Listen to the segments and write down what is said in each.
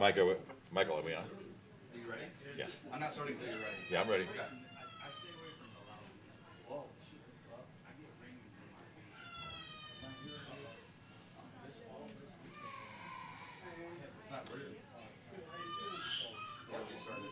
Michael, Michael, are we on? Are you ready? Yeah. I'm not starting until you're ready. Yeah, I'm ready. Okay. It's not weird. Yeah, we started.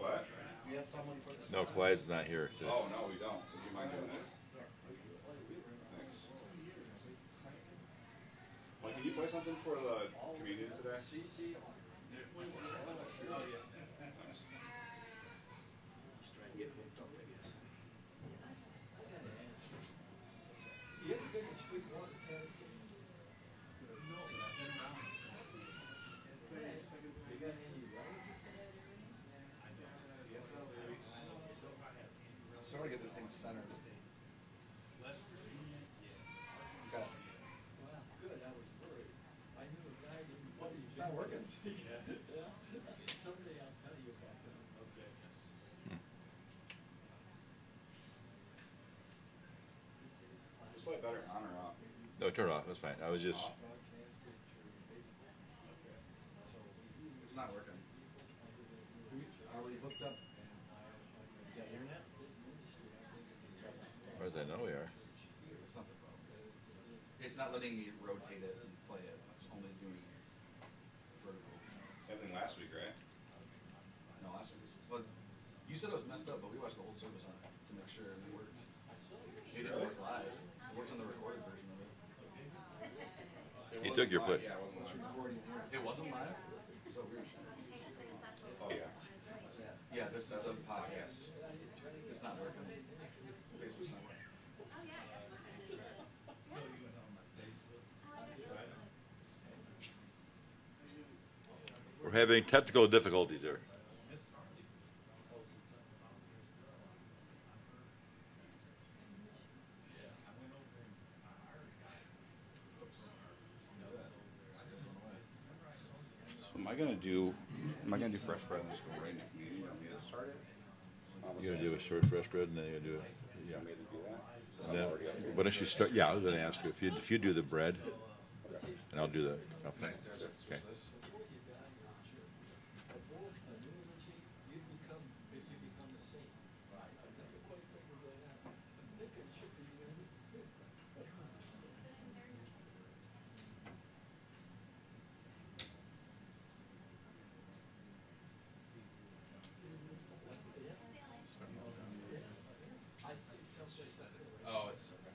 What? We have someone for the. No, Clyde's not here. today. Oh, no, we don't. Would you mind doing that? Thanks. Mike, can you play something for the comedian today? Oh, Just try and get hooked up, I guess. Sort of get this thing centered. Okay. Good, I was worried. I knew a guy didn't. What, It's not working. Someday I'll tell you about that. Okay. Hmm. Just like better on or off. No, turn it off. That's fine. I was just. It's not working. Are we hooked up? You got internet? As far as I know, we are. It's something wrong. It's not letting me rotate it and play it. It's only doing vertical. Same thing last week, right? No, last week but you said it was messed up, but we watched the whole service on it to make sure it worked. It didn't work live. It works on the recorded version of it. It You took your live. put- Yeah, it wasn't live. It wasn't live? It's so weird. Oh, yeah. Yeah, this is a podcast. It's not working. Facebook's not working. We're having technical difficulties there. Am I gonna do, am I gonna do fresh bread and just go right into communion? You want me to start it? You're gonna do a short fresh bread, and then you're gonna do it. You want me to do that? And then, already up here. why don't you start? Yeah, I was gonna ask you if you if you do the bread, and I'll do the. Okay. Okay. Switch this. You become, you become a saint. I never quite figured that out. I'm thinking it should be you. I see something. Oh, it's, okay.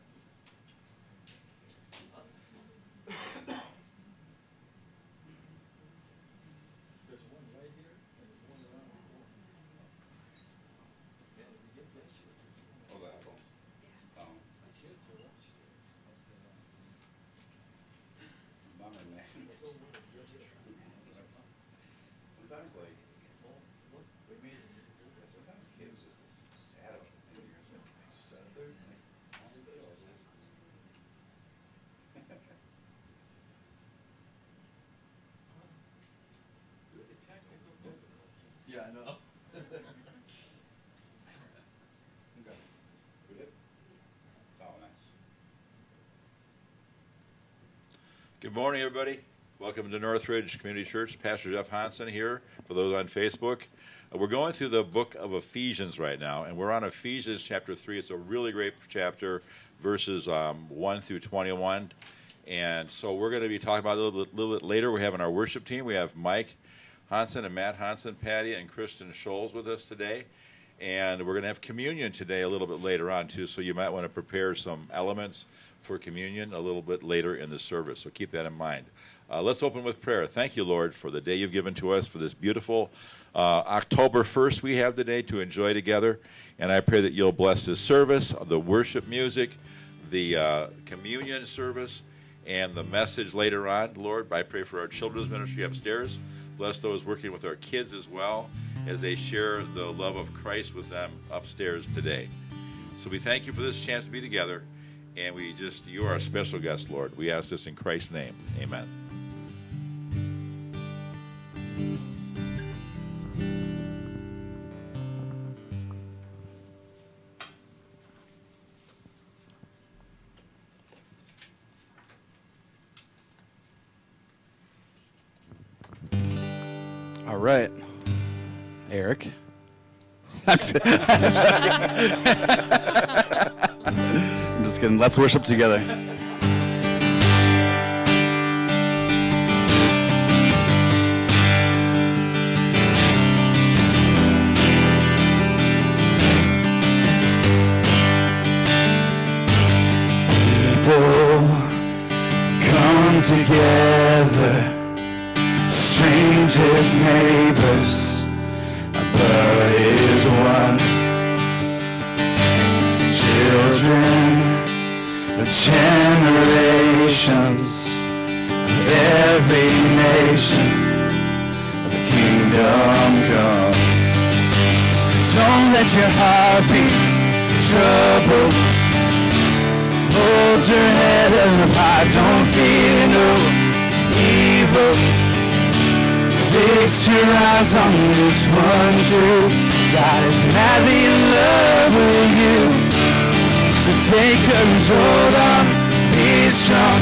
There's one right here, and there's one around the corner. Yeah, if you get that shit. Oh, that apple? Oh, My kids are upstairs. bummer, man. Sometimes like, yeah, sometimes kids just get sad about things. They just sit there. I don't realize it. Due to technical difficulties. Yeah, I know. Okay. We did? Oh, nice. Good morning, everybody. Welcome to Northridge Community Church. Pastor Jeff Hansen here for those on Facebook. Uh, We're going through the book of Ephesians right now, and we're on Ephesians chapter 3. It's a really great chapter, verses um, 1 through 21. And so we're going to be talking about it a little bit, little bit later. We're having our worship team. We have Mike Hansen and Matt Hansen, Patty, and Kristen Scholes with us today. And we're going to have communion today a little bit later on, too. So you might want to prepare some elements for communion a little bit later in the service. So keep that in mind. Uh, let's open with prayer. Thank you, Lord, for the day you've given to us, for this beautiful uh, October 1st we have today to enjoy together. And I pray that you'll bless this service, the worship music, the uh, communion service, and the message later on. Lord, I pray for our children's ministry upstairs. Bless those working with our kids as well as they share the love of Christ with them upstairs today. So we thank you for this chance to be together. And we just, you are a special guest, Lord. We ask this in Christ's name. Amen. Eric. I'm just, kidding. Let's worship together. People come together, strangers, neighbors but is one. Children of generations of every nation of the kingdom come. Don't let your heart be troubled. Hold your head up high, don't fear no evil. Fix your eyes on this one truth. God is madly in love with you. So take courage, hold on, be strong.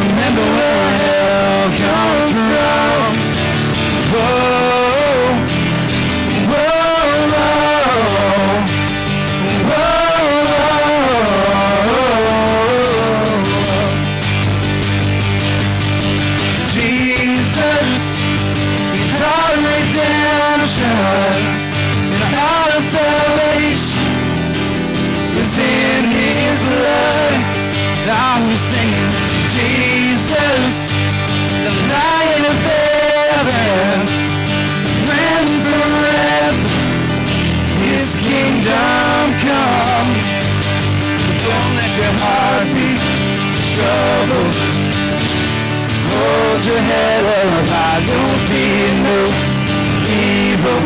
Remember where help comes from. Whoa, troubled. Hold your head up high, don't fear no evil.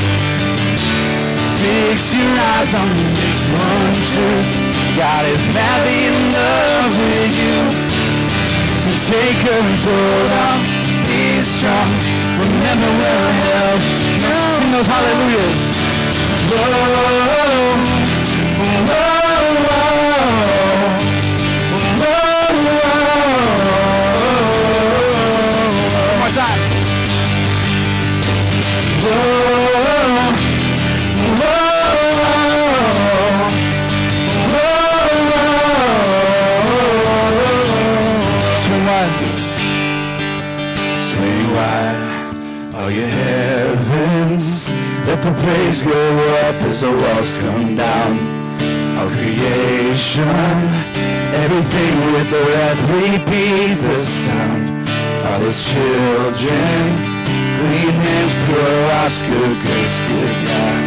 Fix your eyes on this one truth. God is madly in love with you. So take hold on, be strong. Remember where help comes. Sing those hallelujahs. Whoa, the praise go up as the walls come down. Our creation, everything with the breath, repeat the sound. All his children, clean hands, hearts, good grace, good God.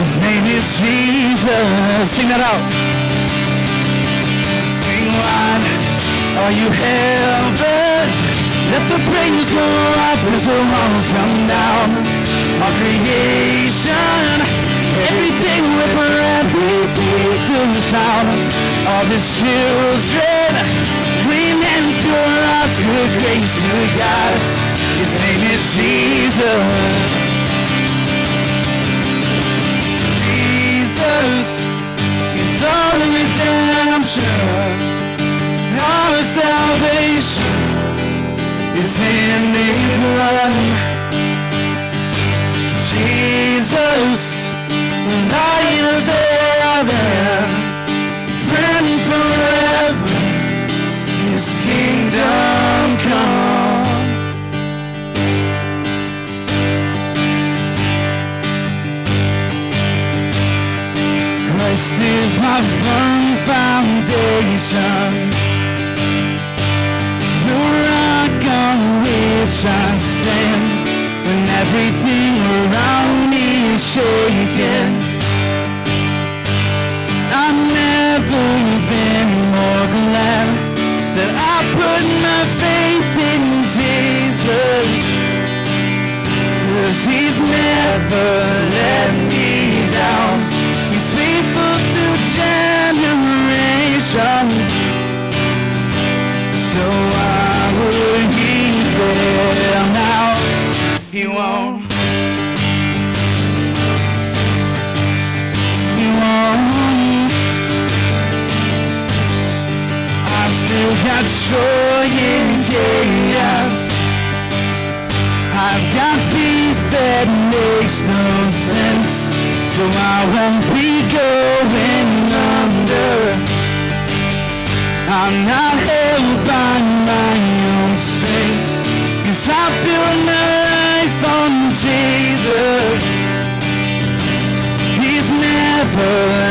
His name is Jesus. Sing that out. Sing wide, are you heaven? Let the praise go up as the walls come down. All creation, everything with breath, repeat the sound. All his children, clean hands, pure hearts, good grace, good God. His name is Jesus. Jesus is our redemption, our salvation is in His blood. Jesus, Lion of heaven, friend forever, His kingdom come. Christ is my firm foundation, the rock on which I stand everything around me is shaking. I've never been more glad that I put my faith in Jesus. Cause he's never let me down. He's faithful through generations. He won't. He won't. I've still got joy in chaos. I've got peace that makes no sense. So I won't be going under. I'm not held by my own strength. Cause I life on Jesus. He's never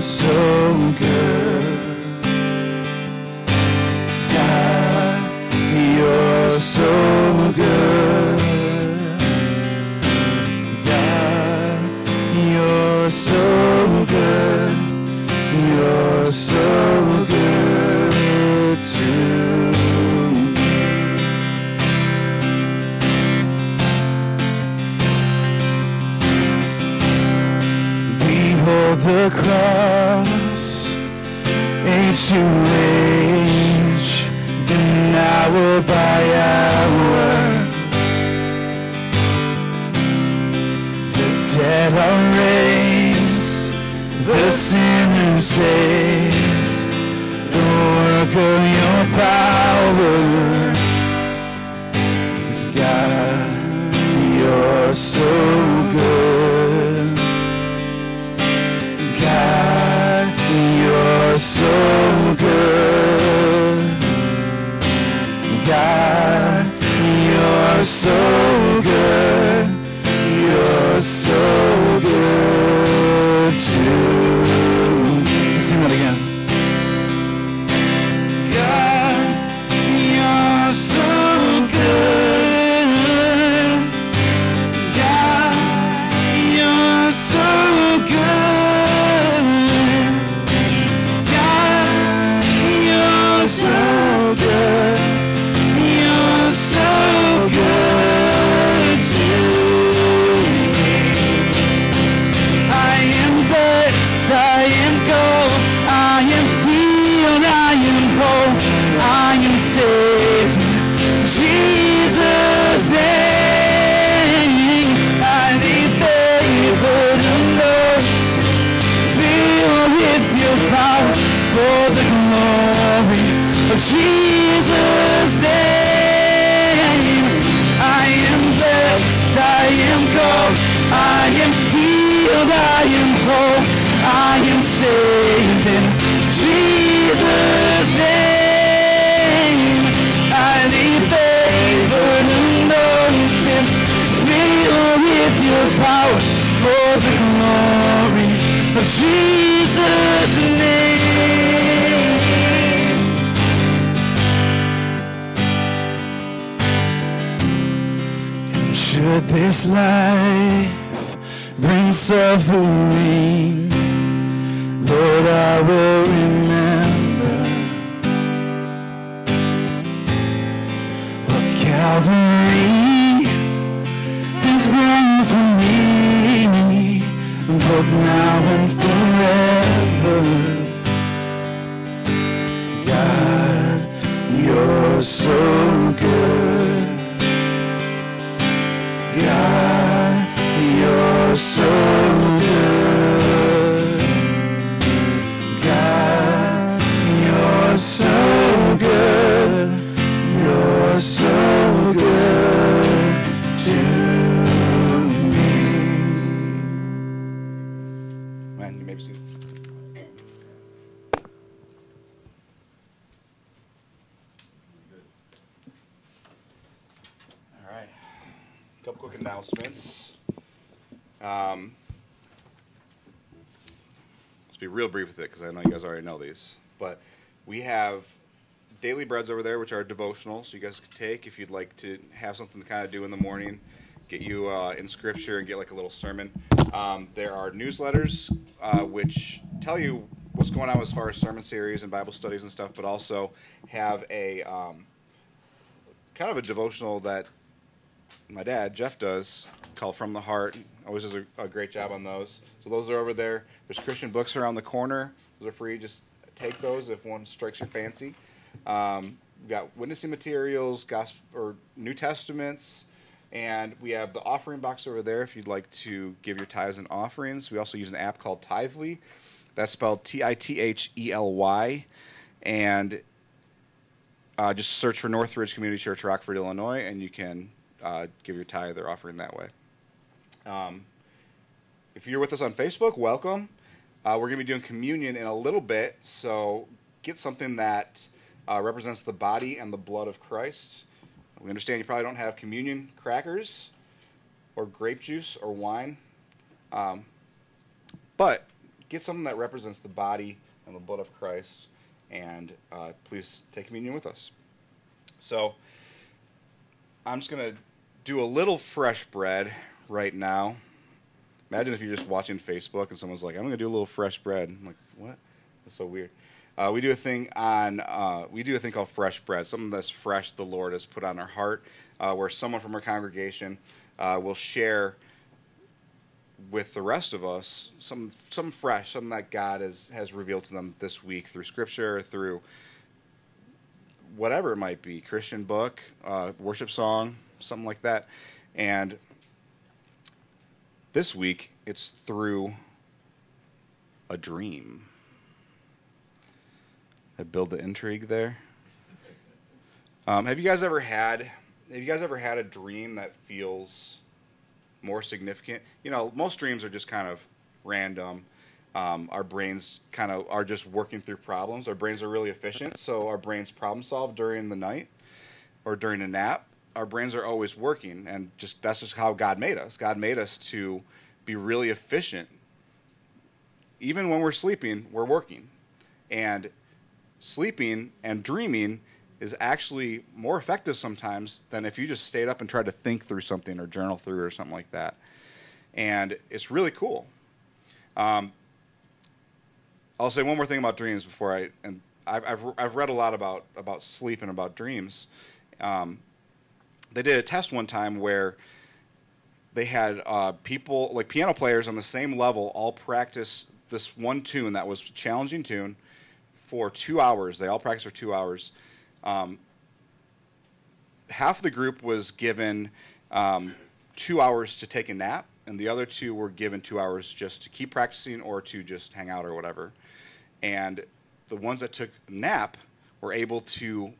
so Jesus' name. And should this life bring suffering, Lord, I will so Um, let's be real brief with it because I know you guys already know these. But we have daily breads over there, which are devotional, so you guys can take if you'd like to have something to kind of do in the morning, get you uh, in scripture and get like a little sermon. Um, there are newsletters uh, which tell you what's going on as far as sermon series and Bible studies and stuff, but also have a um, kind of a devotional that my dad Jeff does called From the Heart. Always does a, a great job on those. So those are over there. There's Christian books around the corner. Those are free. Just take those if one strikes your fancy. Um, we've got witnessing materials, gospel or New Testaments, and we have the offering box over there if you'd like to give your tithes and offerings. We also use an app called Tithely. That's spelled T I T H E L Y, and uh, just search for Northridge Community Church, Rockford, Illinois, and you can uh, give your tithe or offering that way. Um, if you're with us on Facebook, welcome. Uh, we're going to be doing communion in a little bit, so get something that uh, represents the body and the blood of Christ. We understand you probably don't have communion crackers or grape juice or wine, um, but get something that represents the body and the blood of Christ, and uh, please take communion with us. So, I'm just going to do a little fresh bread right now. Imagine if you're just watching Facebook and someone's like, I'm going to do a little fresh bread. I'm like, what? That's so weird. Uh, we do a thing on, uh, we do a thing called fresh bread, something that's fresh the Lord has put on our heart, uh, where someone from our congregation uh, will share with the rest of us, some some fresh, something that God has has revealed to them this week through Scripture, through whatever it might be, Christian book, uh, worship song, something like that, and this week it's through a dream. I build the intrigue there. Um, have you guys ever had? Have you guys ever had a dream that feels more significant? You know, most dreams are just kind of random. Um, our brains kind of are just working through problems. Our brains are really efficient, so our brains problem solve during the night or during a nap. Our brains are always working, and just that's just how God made us. God made us to be really efficient. Even when we're sleeping, we're working, and sleeping and dreaming is actually more effective sometimes than if you just stayed up and tried to think through something or journal through or something like that. And it's really cool. Um, I'll say one more thing about dreams before I and I've I've, I've read a lot about about sleep and about dreams. Um, they did a test one time where they had uh, people like piano players on the same level all practice this one tune that was challenging tune for two hours. They all practiced for two hours. Um, half of the group was given um, two hours to take a nap, and the other two were given two hours just to keep practicing or to just hang out or whatever. And the ones that took nap were able to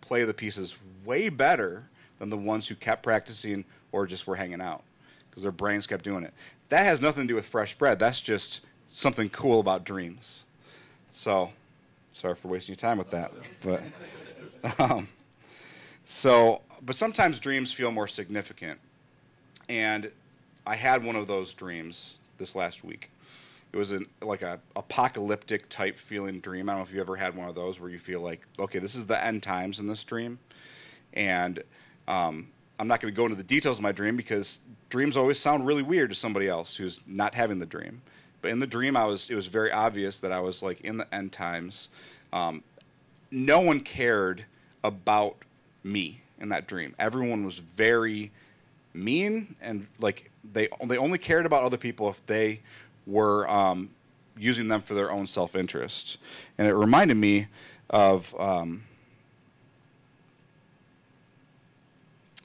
play the pieces way better than the ones who kept practicing or just were hanging out because their brains kept doing it. That has nothing to do with fresh bread. That's just something cool about dreams. So, sorry for wasting your time with that, but um, so, but sometimes dreams feel more significant, and I had one of those dreams this last week. It was an, like a apocalyptic type feeling dream. I don't know if you ever had one of those where you feel like, okay, this is the end times in this dream, and um, I'm not going to go into the details of my dream because dreams always sound really weird to somebody else who's not having the dream. But in the dream, I was it was very obvious that I was like in the end times. Um, no one cared about me in that dream. Everyone was very mean and like they they only cared about other people if they were um, using them for their own self interest. And it reminded me of um,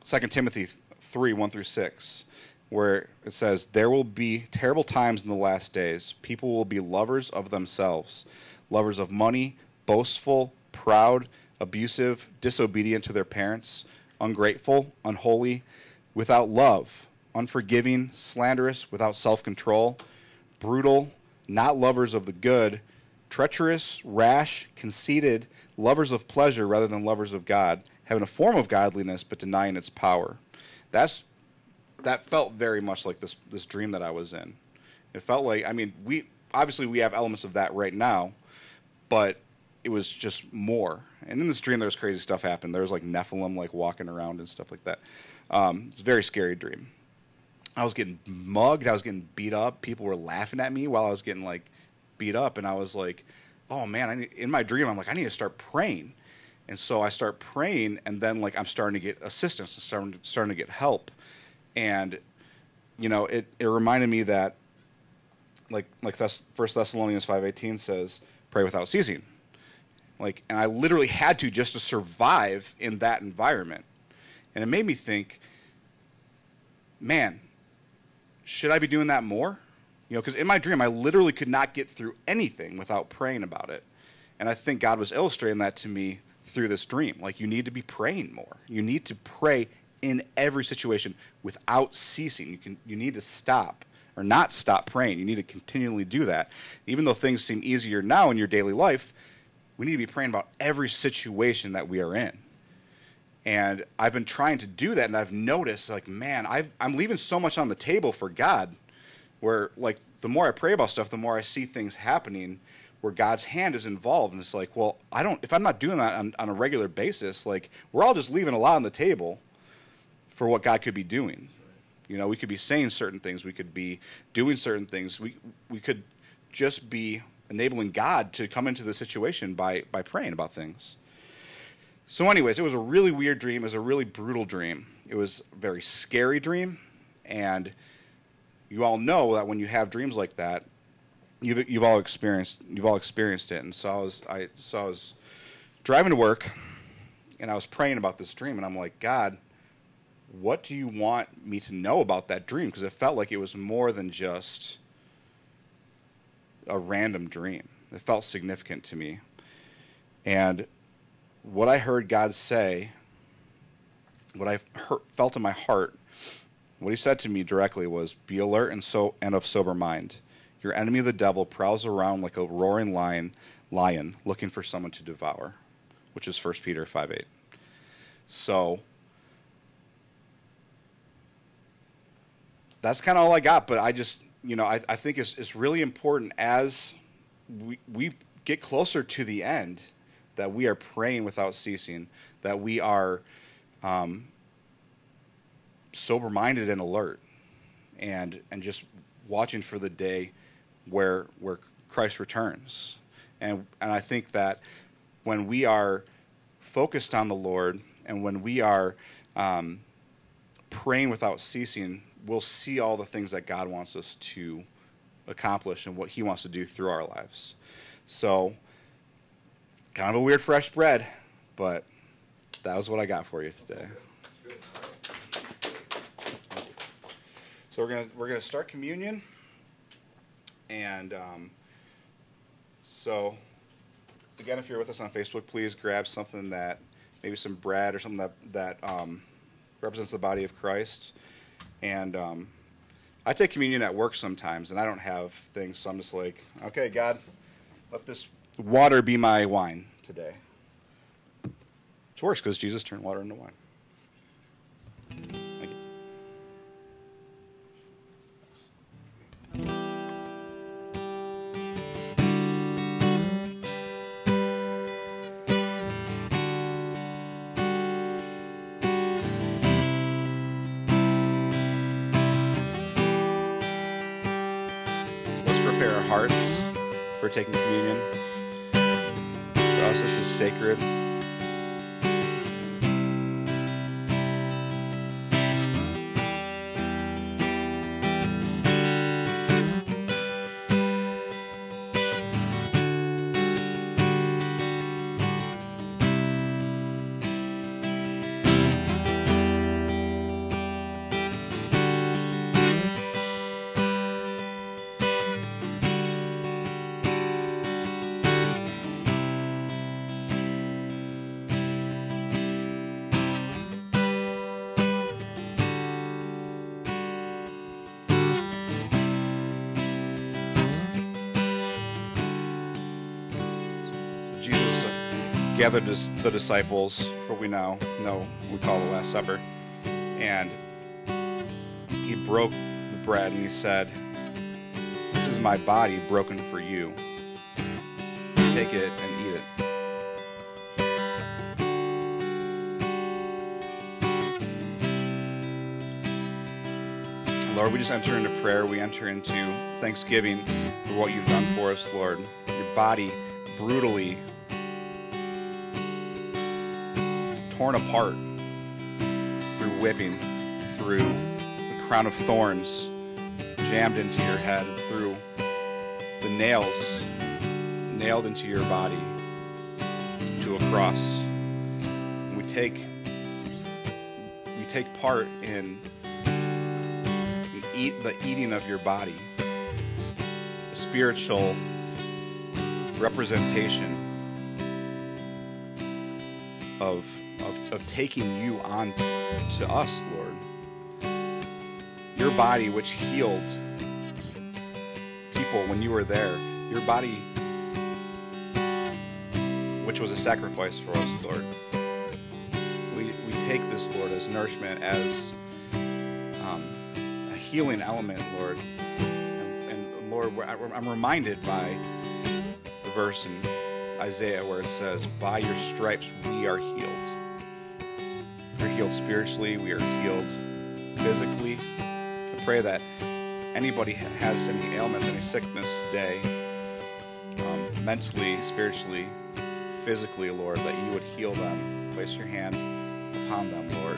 2 Timothy 3 1 through 6, where it says, There will be terrible times in the last days. People will be lovers of themselves, lovers of money, boastful, proud, abusive, disobedient to their parents, ungrateful, unholy, without love, unforgiving, slanderous, without self control, brutal, not lovers of the good, treacherous, rash, conceited, lovers of pleasure rather than lovers of God, having a form of godliness but denying its power. That's that felt very much like this this dream that I was in. It felt like I mean we obviously we have elements of that right now, but it was just more. And in this dream, there was crazy stuff happened. There was like Nephilim like walking around and stuff like that. Um, it's a very scary dream. I was getting mugged. I was getting beat up. People were laughing at me while I was getting like beat up, and I was like, "Oh man!" I need, in my dream, I'm like, "I need to start praying." And so I start praying, and then like I'm starting to get assistance, and starting starting to get help, and you know, it it reminded me that like like First Thessalonians five eighteen says, "Pray without ceasing." Like, and I literally had to just to survive in that environment, and it made me think, man, should I be doing that more? You know, because in my dream, I literally could not get through anything without praying about it. And I think God was illustrating that to me through this dream. Like, you need to be praying more. You need to pray in every situation without ceasing. You, can, you need to stop or not stop praying. You need to continually do that. Even though things seem easier now in your daily life, we need to be praying about every situation that we are in. And I've been trying to do that, and I've noticed, like, man, I've, I'm leaving so much on the table for God, where, like, the more I pray about stuff, the more I see things happening where God's hand is involved. And it's like, well, I don't, if I'm not doing that on, on a regular basis, like, we're all just leaving a lot on the table for what God could be doing. You know, we could be saying certain things, we could be doing certain things, we, we could just be enabling God to come into the situation by, by praying about things. So, anyways, it was a really weird dream. It was a really brutal dream. It was a very scary dream. And you all know that when you have dreams like that, you've you've all experienced you've all experienced it. And so I was I so I was driving to work, and I was praying about this dream, and I'm like, God, what do you want me to know about that dream? Because it felt like it was more than just a random dream. It felt significant to me. And what I heard God say, what I felt in my heart, what He said to me directly was, "Be alert and so and of sober mind. Your enemy, the devil, prowls around like a roaring lion, lion, looking for someone to devour," which is 1 Peter five eight. So that's kind of all I got. But I just, you know, I, I think it's, it's really important as we, we get closer to the end that we are praying without ceasing, that we are um, sober minded and alert, and, and just watching for the day where, where Christ returns. And, and I think that when we are focused on the Lord and when we are um, praying without ceasing, we'll see all the things that God wants us to accomplish and what He wants to do through our lives. So, kind of a weird fresh bread, but that was what I got for you today. So we're gonna we're gonna start communion, and um, so again, if you're with us on Facebook, please grab something that maybe some bread or something that that um, represents the body of Christ. And um, I take communion at work sometimes, and I don't have things, so I'm just like, okay, God, let this water be my wine today. Which works because Jesus turned water into wine. Taking communion. For us, this is sacred. Gathered the disciples for we now know we call the Last Supper, and he broke the bread and he said, "This is my body broken for you. Take it and eat it." Lord, we just enter into prayer. We enter into thanksgiving for what you've done for us, Lord. Your body brutally torn apart through whipping, through the crown of thorns jammed into your head, through the nails nailed into your body to a cross. And we take we take part in eat the eating of your body, a spiritual representation of, of, taking you on to us, Lord. Your body, which healed people when you were there, your body, which was a sacrifice for us, Lord. We, we take this, Lord, as nourishment, as um, a healing element, Lord. And, and Lord, I'm reminded by the verse in Isaiah where it says, By your stripes we are healed. Healed spiritually, we are healed physically. I pray that anybody has any ailments, any sickness today, um, mentally, spiritually, physically, Lord, that you would heal them. Place your hand upon them, Lord,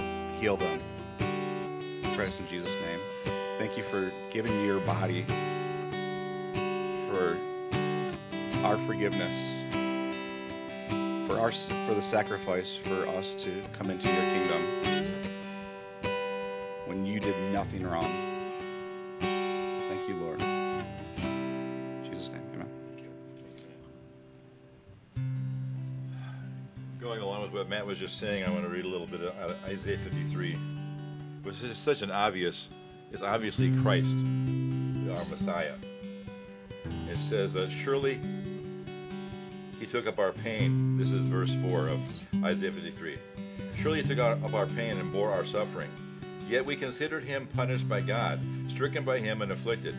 and heal them. Christ, in Jesus' name, thank you for giving your body for our forgiveness, for our for the sacrifice for us to come into your kingdom when you did nothing wrong. Thank you, Lord. In Jesus' name, amen. Going along with what Matt was just saying, I want to read a little bit of Isaiah 53, which is such an obvious, it's obviously Christ, our Messiah. It says, uh, Surely took up our pain. This is verse 4 of Isaiah 53. Surely he took up our pain and bore our suffering. Yet we considered him punished by God, stricken by him and afflicted.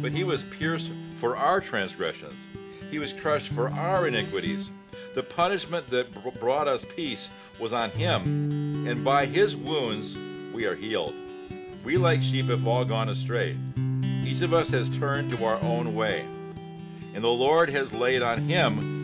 But he was pierced for our transgressions, he was crushed for our iniquities. The punishment that br- brought us peace was on him, and by his wounds we are healed. We, like sheep, have all gone astray. Each of us has turned to our own way, and the Lord has laid on him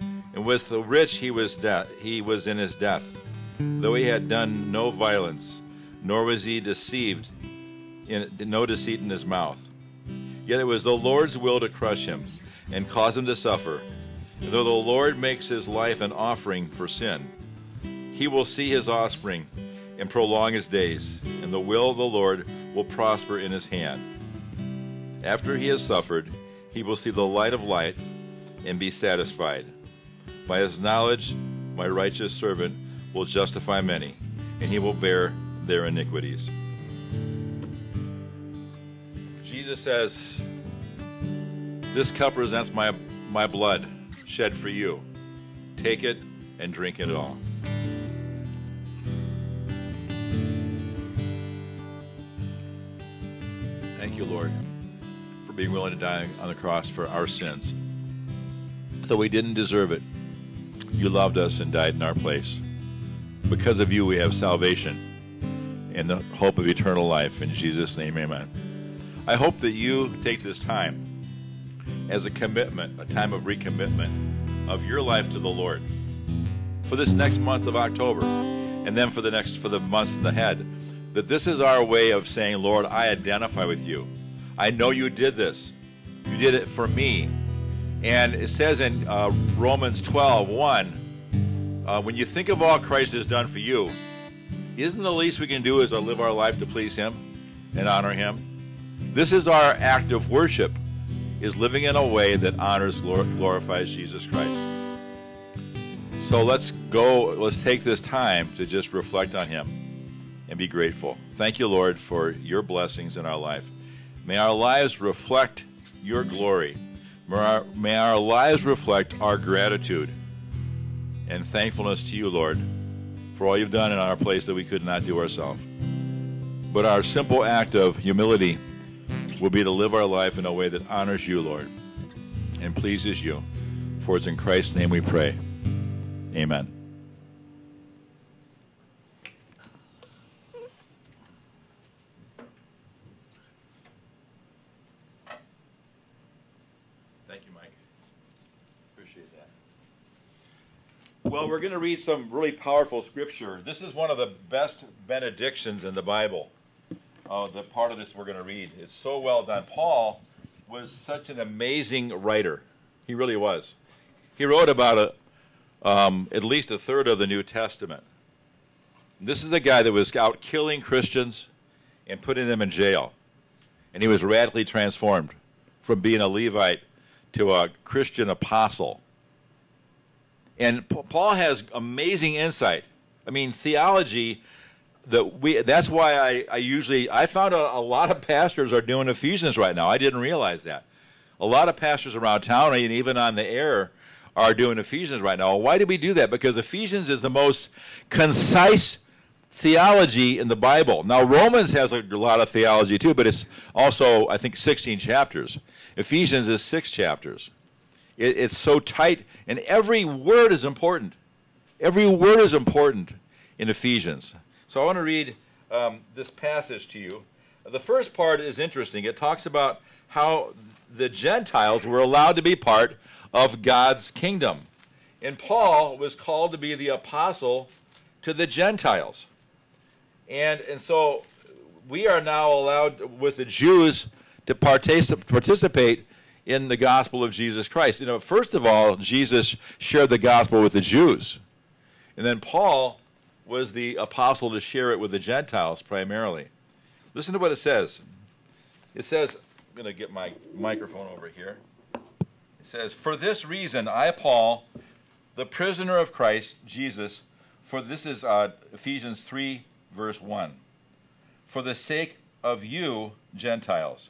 and with the rich he was de- he was in his death. Though he had done no violence, nor was he deceived, in, no deceit in his mouth. Yet it was the Lord's will to crush him and cause him to suffer. And though the Lord makes his life an offering for sin, he will see his offspring and prolong his days, and the will of the Lord will prosper in his hand. After he has suffered, he will see the light of life and be satisfied. By his knowledge, my righteous servant will justify many, and he will bear their iniquities. Jesus says, This cup represents my, my blood shed for you. Take it and drink it all. Thank you, Lord, for being willing to die on the cross for our sins. Though we didn't deserve it, you loved us and died in our place. Because of you, we have salvation and the hope of eternal life. In Jesus' name, amen. I hope that you take this time as a commitment, a time of recommitment of your life to the Lord for this next month of October and then for the next for the months ahead that this is our way of saying lord i identify with you i know you did this you did it for me and it says in uh, romans 12 1 uh, when you think of all christ has done for you isn't the least we can do is live our life to please him and honor him? This is our act of worship is living in a way that honors glorifies jesus christ. So let's go let's take this time to just reflect on him and be grateful. Thank you lord for your blessings in our life. May our lives reflect your glory may our, may our lives reflect our gratitude and thankfulness to you lord for all you've done in our place that we could not do ourselves but our simple act of humility will be to live our life in a way that honors you, Lord, and pleases you. For it's in Christ's name we pray. Amen. Thank you, Mike. Appreciate that. Well, we're going to read some really powerful scripture. This is one of the best benedictions in the Bible. Uh, the part of this we're going to read. It's so well done. Paul was such an amazing writer. He really was. He wrote about a, um, at least a third of the New Testament. This is a guy that was out killing Christians and putting them in jail. And he was radically transformed from being a Levite to a Christian apostle. And Paul has amazing insight. I mean, theology that we that's why I, I usually I found a, a, lot of pastors are doing Ephesians right now. I didn't realize that. A lot of pastors around town and even on the air are doing Ephesians right now. Why do we do that? Because Ephesians is the most concise theology in the Bible. Now, Romans has a lot of theology too, but it's also, I think, 16 chapters. Ephesians is six chapters. It, it's so tight, and every word is important. Every word is important in Ephesians. So I want to read um, this passage to you. The first part is interesting. It talks about how the Gentiles were allowed to be part of God's kingdom. And Paul was called to be the apostle to the Gentiles. And, and so we are now allowed with the Jews to particip- participate in the gospel of Jesus Christ. You know, first of all, Jesus shared the gospel with the Jews. And then Paul was the apostle to share it with the Gentiles primarily. Listen to what it says. It says, I'm going to get my microphone over here. It says, For this reason, I, Paul, the prisoner of Christ Jesus, for this is uh, Ephesians 3, verse 1. For the sake of you, Gentiles,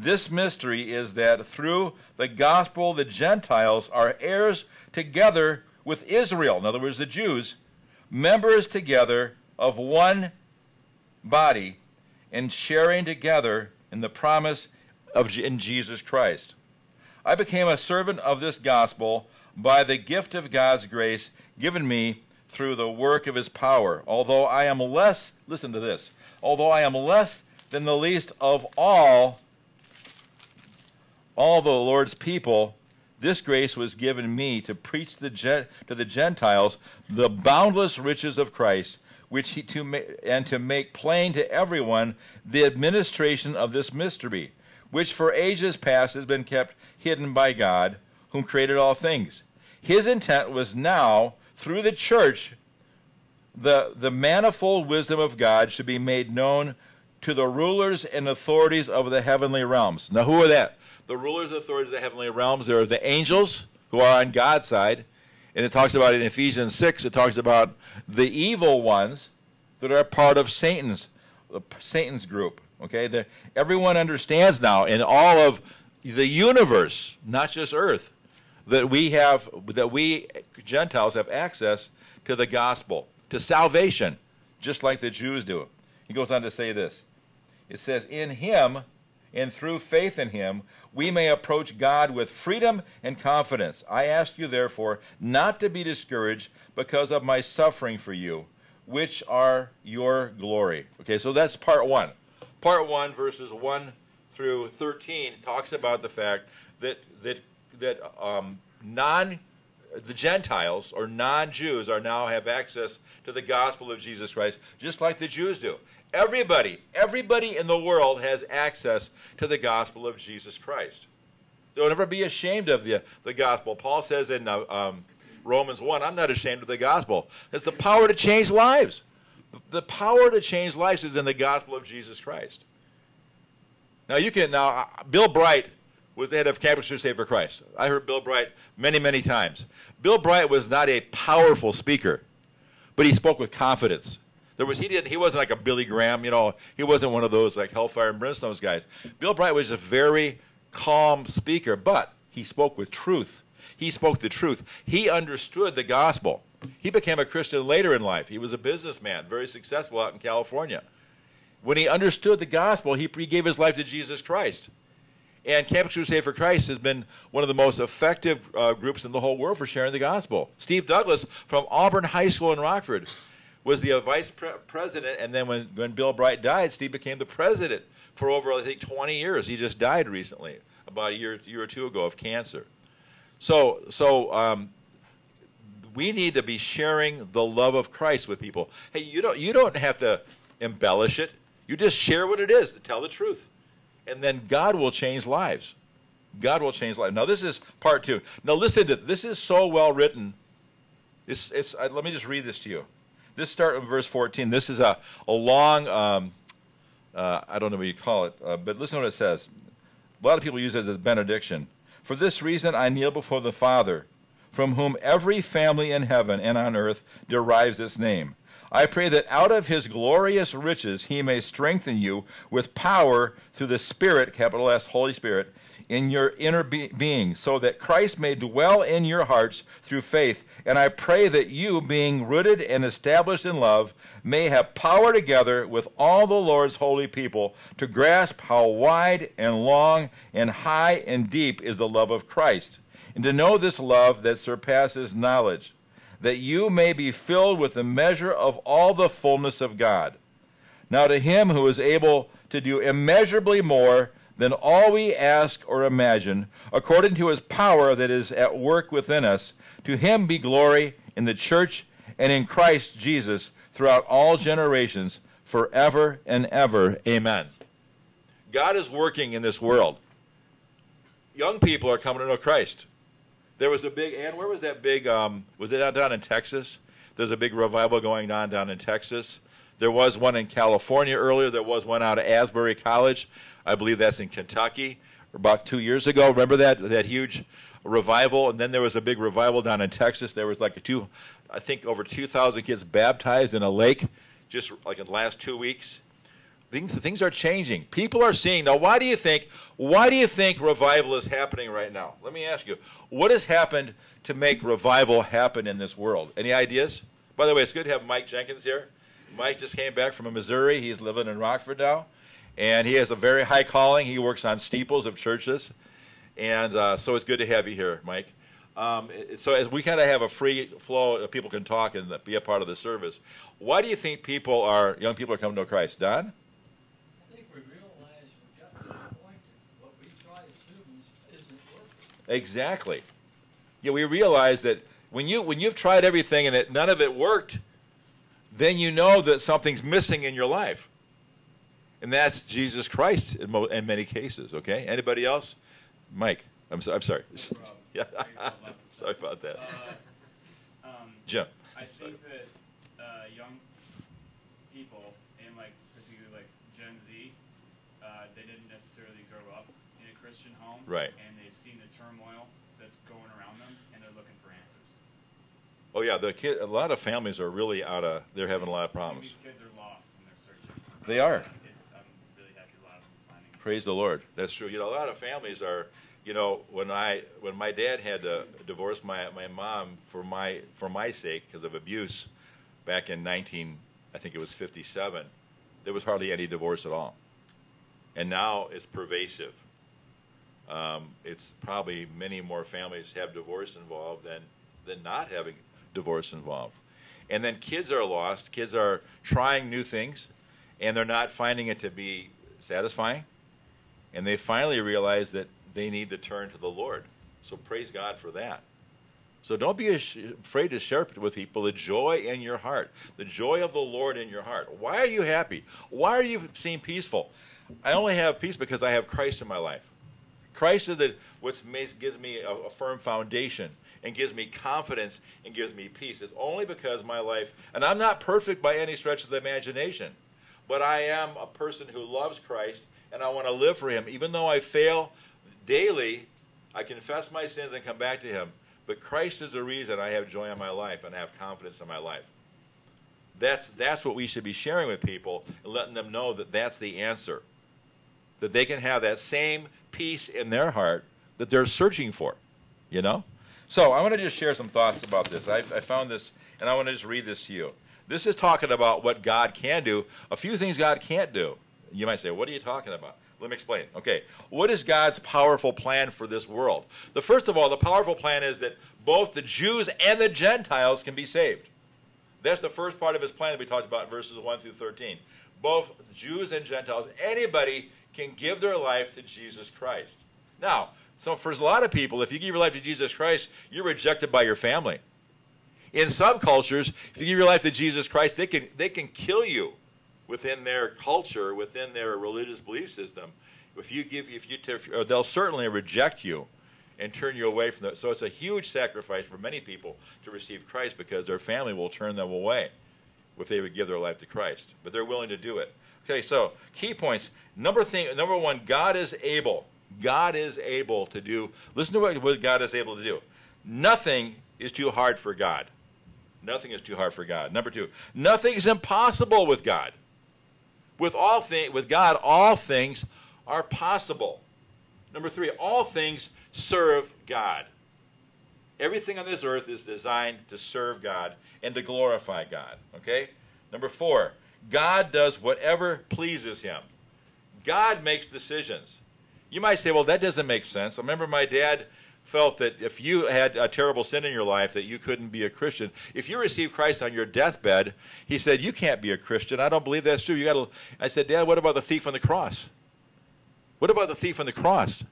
This mystery is that through the gospel, the Gentiles are heirs together with Israel, in other words, the Jews, members together of one body, and sharing together in the promise of in Jesus Christ. I became a servant of this gospel by the gift of God's grace given me through the work of his power. Although I am less, listen to this, although I am less than the least of all all the Lord's people, this grace was given me to preach the to the Gentiles the boundless riches of Christ, which he to ma- and to make plain to everyone the administration of this mystery, which for ages past has been kept hidden by God, whom created all things. His intent was now through the church the the manifold wisdom of God should be made known to the rulers and authorities of the heavenly realms. Now, who are that? The rulers and authorities of the heavenly realms. There are the angels who are on God's side. And it talks about in Ephesians 6, it talks about the evil ones that are part of Satan's Satan's group. Okay? The, everyone understands now in all of the universe, not just earth, that we have that we Gentiles have access to the gospel, to salvation, just like the Jews do. He goes on to say this. It says, In him and through faith in him, we may approach God with freedom and confidence. I ask you, therefore, not to be discouraged because of my suffering for you, which are your glory. Okay, so that's part one. Part one, verses 1 through 13, talks about the fact that, that, that um, non the Gentiles or non Jews are now have access to the gospel of Jesus Christ, just like the Jews do. Everybody, everybody in the world has access to the gospel of Jesus Christ. Don't ever be ashamed of the, the gospel. Paul says in uh, um, Romans 1, I'm not ashamed of the gospel. It's the power to change lives. The power to change lives is in the gospel of Jesus Christ. Now, you can, now, uh, Bill Bright was the head of Campus Crusade for Christ. I heard Bill Bright many, many times. Bill Bright was not a powerful speaker, but he spoke with confidence. There was he didn't he wasn't like a Billy Graham, you know. He wasn't one of those like Hellfire and Brimstone's guys. Bill Bright was a very calm speaker, but he spoke with truth. He spoke the truth. He understood the gospel. He became a Christian later in life. He was a businessman, very successful out in California. When he understood the gospel, he, he gave his life to Jesus Christ. And Campus Crusade for Christ has been one of the most effective uh, groups in the whole world for sharing the gospel. Steve Douglass from Auburn High School in Rockford was the uh, vice pre- president, and then when, when Bill Bright died, Steve became the president for over, I think, 20 years. He just died recently, about a year, year or two ago, of cancer. So, so um, we need to be sharing the love of Christ with people. Hey, you don't, you don't have to embellish it. You just share what it is tell the truth and then God will change lives. God will change lives. Now, this is part two. Now, listen to this. This is so well written. It's, it's, uh, let me just read this to you. This start in verse 14. This is a, a long um, uh, I don't know what you call it, uh, but listen to what it says. A lot of people use it as a benediction. For this reason, I kneel before the Father, from whom every family in heaven and on earth derives its name. I pray that out of his glorious riches he may strengthen you with power through the Spirit, capital S, Holy Spirit, in your inner be- being, so that Christ may dwell in your hearts through faith. And I pray that you, being rooted and established in love, may have power together with all the Lord's holy people to grasp how wide and long and high and deep is the love of Christ, and to know this love that surpasses knowledge that you may be filled with the measure of all the fullness of God. Now, to him who is able to do immeasurably more than all we ask or imagine, according to his power that is at work within us, to him be glory in the church and in Christ Jesus throughout all generations, forever and ever. Amen. God is working in this world. Young people are coming to know Christ. There was a big, and where was that big? Um, was it out down in Texas? There's a big revival going on down in Texas. There was one in California earlier. There was one out of Asbury College. I believe that's in Kentucky. About two years ago, remember that that huge revival? And then there was a big revival down in Texas. There was like a two, I think over 2,000 kids baptized in a lake, just like in the last two weeks. Things things are changing. People are seeing now. Why do you think? Why do you think revival is happening right now? Let me ask you. What has happened to make revival happen in this world? Any ideas? By the way, it's good to have Mike Jenkins here. Mike just came back from Missouri. He's living in Rockford now, and he has a very high calling. He works on steeples of churches, and uh, so it's good to have you here, Mike. Um, so as we kind of have a free flow, people can talk and be a part of the service. Why do you think people are young people are coming to Christ, Don? I think we realize we got to the point that what we try as humans isn't working. Exactly. Yeah, we realize that when you when you've tried everything and it, none of it worked, then you know that something's missing in your life, and that's Jesus Christ in, mo- in many cases. Okay. Anybody else? Mike, I'm so, I'm sorry. yeah. sorry about that. Uh, um, Jim. I think that uh, young people, and like particularly like Gen Z, uh, they didn't necessarily grow up in a Christian home, Right. And they've seen the turmoil that's going around them, and they're looking for answers. Oh yeah, the kid. A lot of families are really out of. They're having a lot of problems. these kids are lost and they're searching. They are. It's, I'm really happy a lot of them finding. Praise the Lord. That's true. You know, a lot of families are. You know, when I when my dad had to divorce my my mom for my for my sake because of abuse, back in nineteen, I think it was fifty seven, there was hardly any divorce at all, and now it's pervasive. Um, it's probably many more families have divorce involved than than not having divorce involved, and then kids are lost. Kids are trying new things, and they're not finding it to be satisfying and they finally realize that they need to turn to the Lord. So praise God for that. So don't be afraid to share with people the joy in your heart, the joy of the Lord in your heart. Why are you happy? Why are you seem peaceful? I only have peace because I have Christ in my life. Christ is the, what gives me a, a firm foundation and gives me confidence and gives me peace. It's only because my life, and I'm not perfect by any stretch of the imagination, but I am a person who loves Christ and I want to live for Him. Even though I fail daily, I confess my sins and come back to Him. But Christ is the reason I have joy in my life and I have confidence in my life. That's, that's what we should be sharing with people and letting them know that that's the answer. That they can have that same peace in their heart that they're searching for. You know? So I want to just share some thoughts about this. I, I found this, and I want to just read this to you. This is talking about what God can do, a few things God can't do. You might say, What are you talking about? Let me explain. Okay, what is God's powerful plan for this world? The first of all, the powerful plan is that both the Jews and the Gentiles can be saved. That's the first part of his plan that we talked about in verses 1 through 13. Both Jews and Gentiles, anybody can give their life to Jesus Christ. Now, so for a lot of people, if you give your life to Jesus Christ, you're rejected by your family. In some cultures, if you give your life to Jesus Christ, they can, they can kill you within their culture, within their religious belief system. If you give, if you, they'll certainly reject you and turn you away from that. So it's a huge sacrifice for many people to receive Christ because their family will turn them away if they would give their life to Christ. But they're willing to do it. Okay, so key points. Number thing, number one, God is able. God is able to do. Listen to what, what God is able to do. Nothing is too hard for God. Nothing is too hard for God. Number two, nothing is impossible with God. With all thing, with God, all things are possible. Number three, all things serve God. Everything on this earth is designed to serve God and to glorify God. Okay? Number four, God does whatever pleases him. God makes decisions. You might say, well, that doesn't make sense. I remember my dad felt that if you had a terrible sin in your life that you couldn't be a Christian. If you received Christ on your deathbed, he said, you can't be a Christian. I don't believe that's true. You got to I said, "Dad, what about the thief on the cross?" What about the thief on the cross?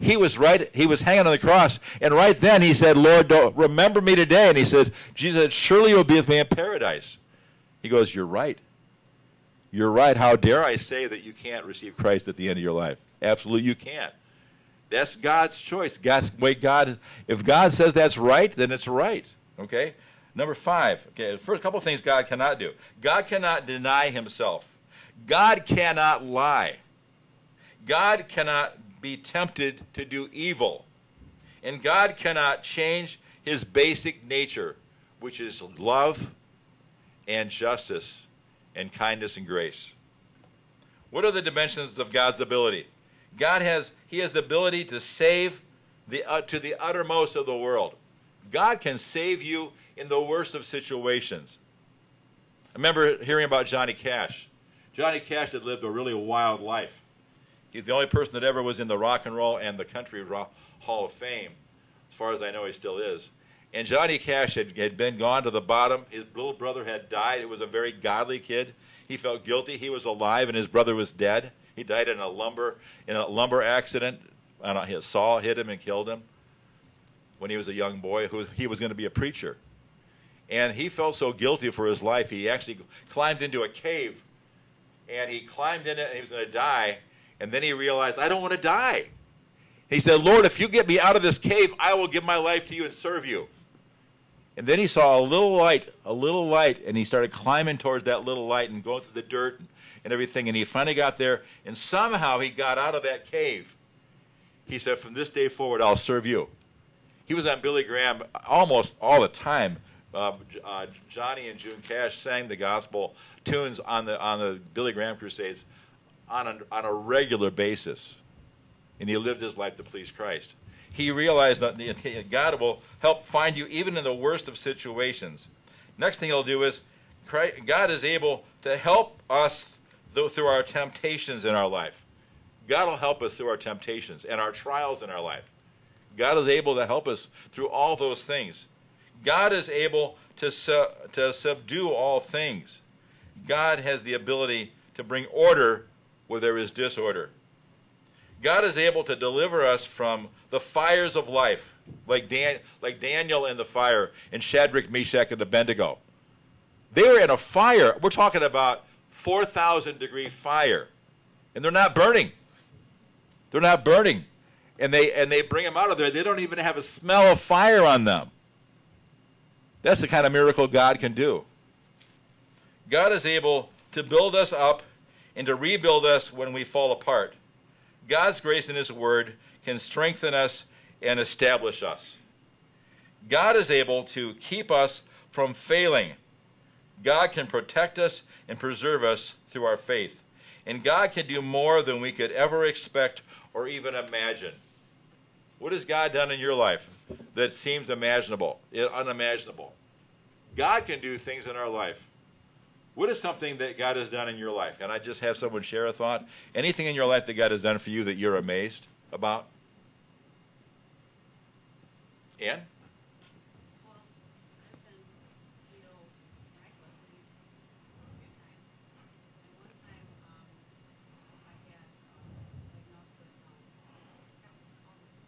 He was right. He was hanging on the cross, and right then he said, "Lord, remember me today." And he said, "Jesus, surely you'll be with me in paradise." He goes, "You're right. You're right. How dare I say that you can't receive Christ at the end of your life? Absolutely, you can't. That's God's choice. God's way. God. If God says that's right, then it's right. Okay. Number five. Okay. First couple things God cannot do. God cannot deny Himself. God cannot lie. God cannot be tempted to do evil. And God cannot change his basic nature, which is love and justice and kindness and grace. What are the dimensions of God's ability? God has he has the ability to save the uh, to the uttermost of the world. God can save you in the worst of situations. I remember hearing about Johnny Cash. Johnny Cash had lived a really wild life. He's the only person that ever was in the Rock and Roll and the Country Hall of Fame. As far as I know, he still is. And Johnny Cash had, had been gone to the bottom. His little brother had died. It was a very godly kid. He felt guilty. He was alive, and his brother was dead. He died in a lumber in a lumber accident. And his saw hit him and killed him when he was a young boy. Who he was going to be a preacher, and he felt so guilty for his life. He actually climbed into a cave, and he climbed in it, and he was going to die. And then he realized, I don't want to die. He said, Lord, if you get me out of this cave, I will give my life to you and serve you. And then he saw a little light, a little light, and he started climbing towards that little light and going through the dirt and everything. And he finally got there, and somehow he got out of that cave. He said, From this day forward, I'll serve you. He was on Billy Graham almost all the time. Uh, uh, Johnny and June Cash sang the gospel tunes on the on the Billy Graham crusades on a, on a regular basis, and he lived his life to please Christ. He realized that God will help find you even in the worst of situations. Next thing he'll do is God is able to help us through our temptations in our life. God will help us through our temptations and our trials in our life. God is able to help us through all those things. God is able to, su- to subdue all things. God has the ability to bring order where there is disorder. God is able to deliver us from the fires of life, like, Dan, like Daniel in the fire, and Shadrach, Meshach, and Abednego. They were in a fire. We're talking about 4,000 degree fire, and they're not burning. They're not burning, and they and they bring them out of there. They don't even have a smell of fire on them. That's the kind of miracle God can do. God is able to build us up and to rebuild us when we fall apart. God's grace in His Word can strengthen us and establish us. God is able to keep us from failing. God can protect us and preserve us through our faith. And God can do more than we could ever expect or even imagine. What has God done in your life that seems imaginable, unimaginable? God can do things in our life what is something that God has done in your life? Can I just have someone share a thought? Anything in your life that God has done for you that you're amazed about? Ann? Well, I've been healed miraculously a few times. And one time, um, I had um, diagnosed with um,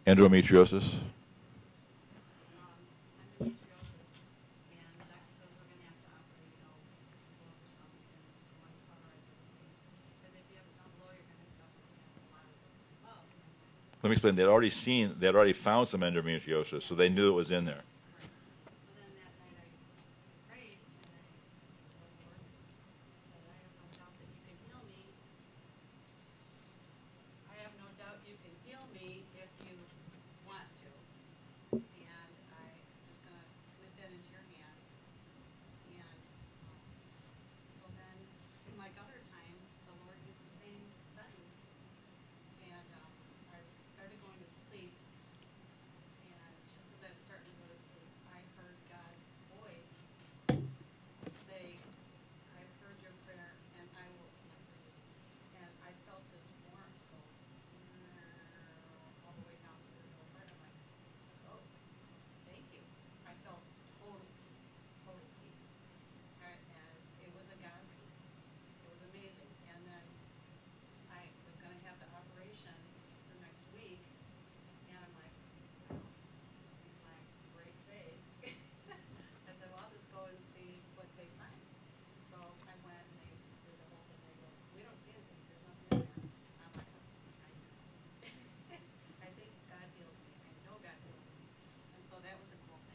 Endometriosis? um, endometriosis, and the doctor says we're gonna have to operate, you know, blow up your stomach and we want to cauterize everything. Because if you have it down below, you're gonna definitely have a lot of love. Let me explain. They'd already seen, they'd already found some endometriosis, so they knew it was in there.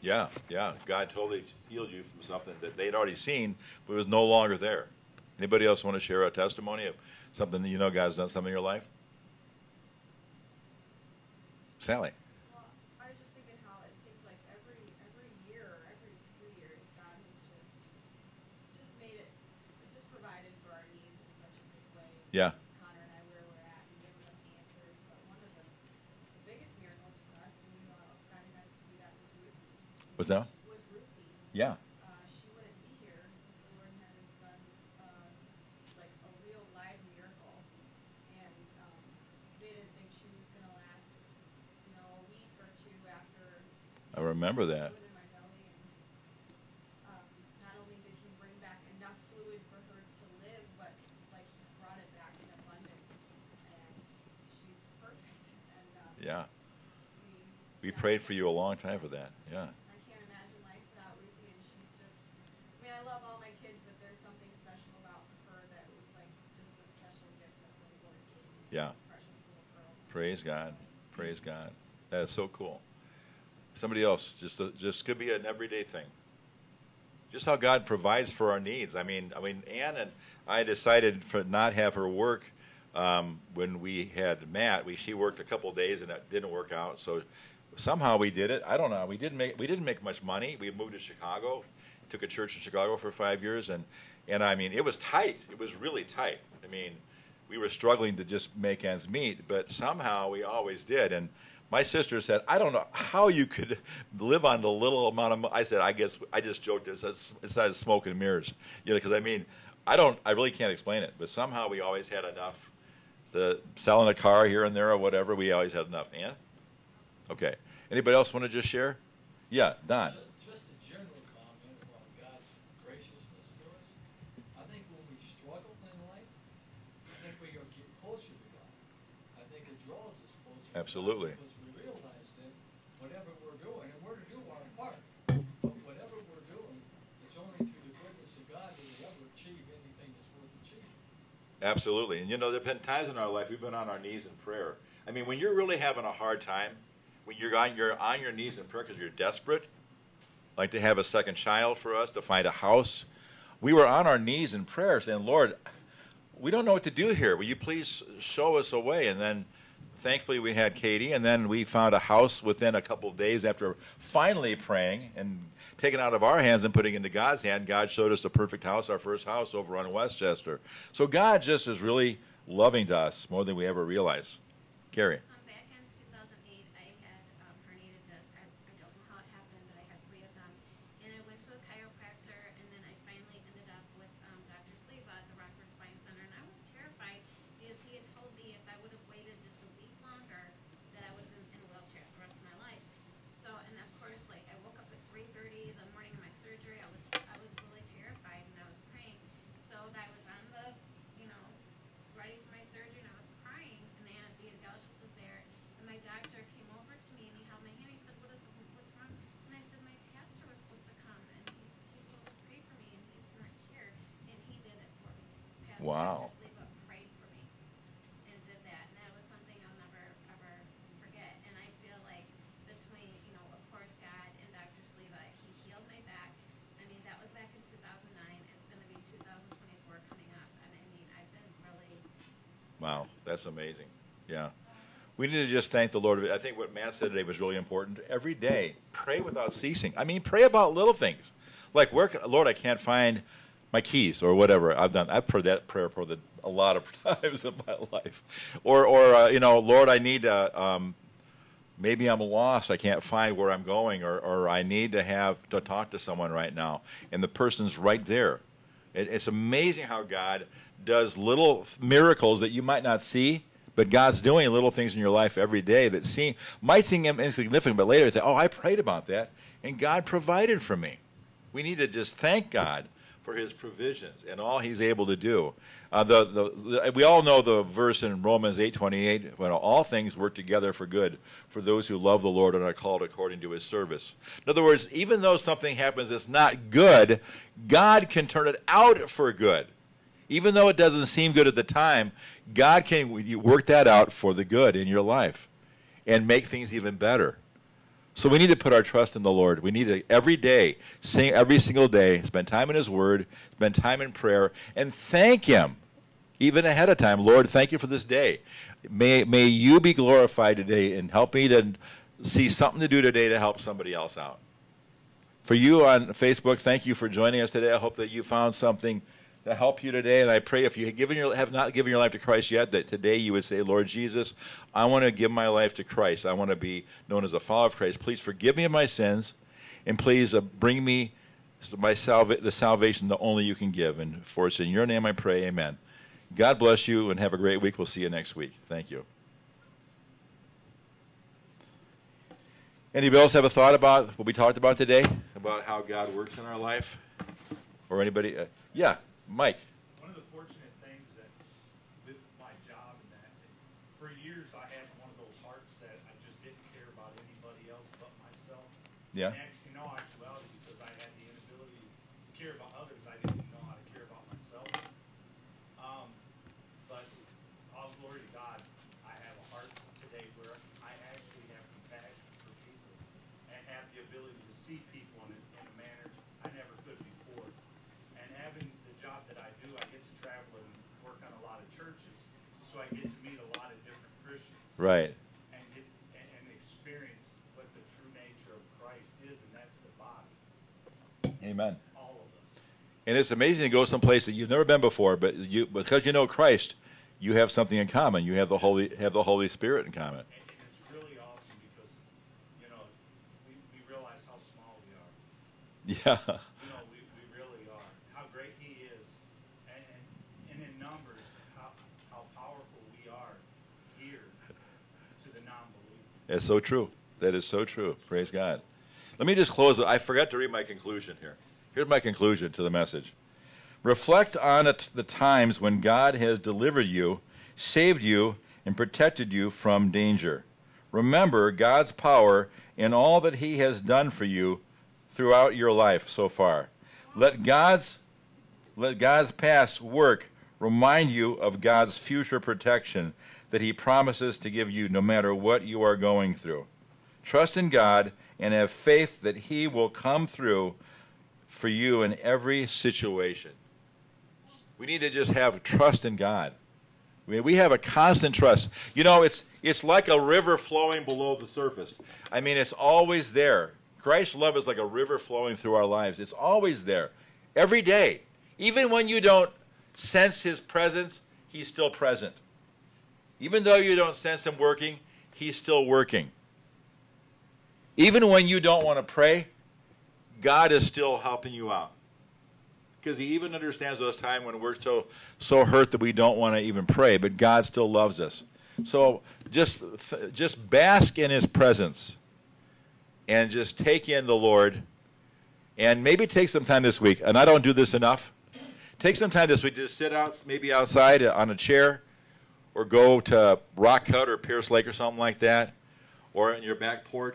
Yeah, yeah. God totally healed you from something that they'd already seen, but was no longer there. Anybody else want to share a testimony of something that you know God's done something in your life? Sally. Well, Was that? Was Ruthie. Yeah. Uh, she wouldn't be here if the Lord hadn't done uh, like a real live miracle, and um, they didn't think she was gonna last, you know, a week or two after I remember that. fluid in my belly, and um, not only did he bring back enough fluid for her to live, but like he brought it back in abundance, and she's perfect. And uh, Yeah. We prayed for you a long time for that. Yeah. I can't imagine life without Ruthie, and she's just. I mean, I love all my kids, but there's something special about her that was like just a special gift that the Lord gave me. Yeah. Praise God. Praise God. That is so cool. Somebody else, just just could be an everyday thing. Just how God provides for our needs. I mean, I mean, Ann and I decided for not have her work um, when we had Matt. We she worked a couple days and it didn't work out. So somehow we did it. I don't know. We didn't make we didn't make much money. We moved to Chicago, took a church in Chicago for five years, and and I mean, it was tight. It was really tight. I mean, we were struggling to just make ends meet, but somehow we always did. And my sister said, "I don't know how you could live on the little amount of." Mo-. I said, "I guess I just joked. It's it's not smoke and mirrors, you know, because I mean, I don't, I really can't explain it, but somehow we always had enough. The selling a car here and there or whatever, we always had enough. And okay. Anybody else want to just share? Yeah, Don. Ju- Just a general comment about God's graciousness to us. I think when we struggle in life, I think we are get closer to God. I think it draws us closer. to God Absolutely. Because we realize then, whatever we're doing, and we're to do our part, but whatever we're doing, it's only through the goodness of God that we ever achieve anything that's worth achieving. Absolutely. And you know, there have been times in our life we've been on our knees in prayer. I mean, when you're really having a hard time, when you're on, you're on your knees in prayer because you're desperate, like to have a second child for us, to find a house, we were on our knees in prayer saying, Lord, we don't know what to do here. Will you please show us a way? And then thankfully we had Katie, and then we found a house within a couple of days after finally praying and taking out of our hands and putting into God's hand. God showed us a perfect house, our first house over on Westchester. So God just is really loving to us more than we ever realize. Carrie. Um, back in 2008, I had um, herniated disc. I, I don't know how it happened, but I had three of them. And I went to a chiropractor, and then I finally ended up with um, Dr. Sleva at the Rockford Spine Center. And I was terrified because he had told me if I would have waited just a week longer, that I would have been in a wheelchair the rest of my life. So, and of course, like I woke up at 3:30 the morning of my surgery. I was I was really terrified, and I was praying. So I was on the, you know, ready for my surgery and I was crying and the anesthesiologist was there and my doctor came over to me and he held my hand. He said, What is what's wrong? And I said, My pastor was supposed to come and he's he's supposed to pray for me and he's not here and he did it for me. Pa- Wow. Pastor Sleva prayed for me and did that and that was something I'll never ever forget. And I feel like between, you know, of course God and Dr. Sleva, he healed my back. I mean, that was back in two thousand nine. It's gonna be two thousand twenty-four coming up. And I mean, I've been really Wow, that's amazing. Yeah. We need to just thank the Lord. I think what Matt said today was really important. Every day, pray without ceasing. I mean, pray about little things. Like, where, Lord, I can't find my keys or whatever. I've done, I've prayed that prayer for the, a lot of times in my life. Or, or uh, you know, Lord, I need uh, um, maybe I'm lost. I can't find where I'm going, or, or I need to have to talk to someone right now, and the person's right there. It, it's amazing how God does little miracles that you might not see, but God's doing little things in your life every day that seem might seem insignificant, but later say, "Oh, I prayed about that, and God provided for me." We need to just thank God for His provisions and all He's able to do. Uh, the, the, the, we all know the verse in Romans eight twenty eight when all things work together for good for those who love the Lord and are called according to His service. In other words, even though something happens that's not good, God can turn it out for good. Even though it doesn't seem good at the time, God can work that out for the good in your life and make things even better. So we need to put our trust in the Lord. We need to every day, sing every single day, spend time in His Word, spend time in prayer, and thank Him, even ahead of time. Lord, thank you for this day. May may you be glorified today, and help me to see something to do today to help somebody else out. For you on Facebook, thank you for joining us today. I hope that you found something to help you today. And I pray if you have, your, have not given your life to Christ yet, that today you would say, Lord Jesus, I want to give my life to Christ. I want to be known as a follower of Christ. Please forgive me of my sins, and please uh, bring me my salva- the salvation that only you can give. And for it's in your name I pray, amen. God bless you, and have a great week. We'll see you next week. Thank you. Anybody else have a thought about what we talked about today? About how God works in our life? Or anybody? Uh, yeah, Mike. One of the fortunate things that with my job and that, for years I had one of those hearts that I just didn't care about anybody else but myself. Yeah. And actually, no actuality, because I had the inability to care about others, I didn't know how to care about myself. Um, but all glory to God, I have a heart today where I actually have compassion for people and have the ability to see people in a, in a manner I never could before. And having the job that I do, I get to travel and work on a lot of churches, so I get to meet a lot of different Christians Right. and get and, experience what the true nature of Christ is, and that's the body, Amen. all of us. And it's amazing to go someplace that you've never been before, but you because you know Christ, you have something in common. You have the Holy have the Holy Spirit in common. And, and it's really awesome because, you know, we, we realize how small we are. Yeah. You know, we, we really are. How great He is, and, and, and in numbers, how how powerful we are here to the non-believer. That's so true. That is so true. Praise God. Let me just close. I forgot to read my conclusion here. Here's my conclusion to the message. Reflect on it, the times when God has delivered you, saved you, and protected you from danger. Remember God's power in all that He has done for you throughout your life so far. Let God's let God's past work remind you of God's future protection that He promises to give you no matter what you are going through. Trust in God and have faith that He will come through for you in every situation. We need to just have trust in God. We, we have a constant trust. You know, it's, it's like a river flowing below the surface. I mean, it's always there. Christ's love is like a river flowing through our lives. It's always there, every day. Even when you don't sense His presence, He's still present. Even though you don't sense Him working, He's still working. Even when you don't want to pray, God is still helping you out. Because He even understands those times when we're so, so hurt that we don't want to even pray, but God still loves us. So just, just bask in His presence and just take in the Lord and maybe take some time this week. And I don't do this enough. Take some time this week to sit out, maybe outside on a chair, or go to Rock Cut or Pierce Lake or something like that, or in your back porch,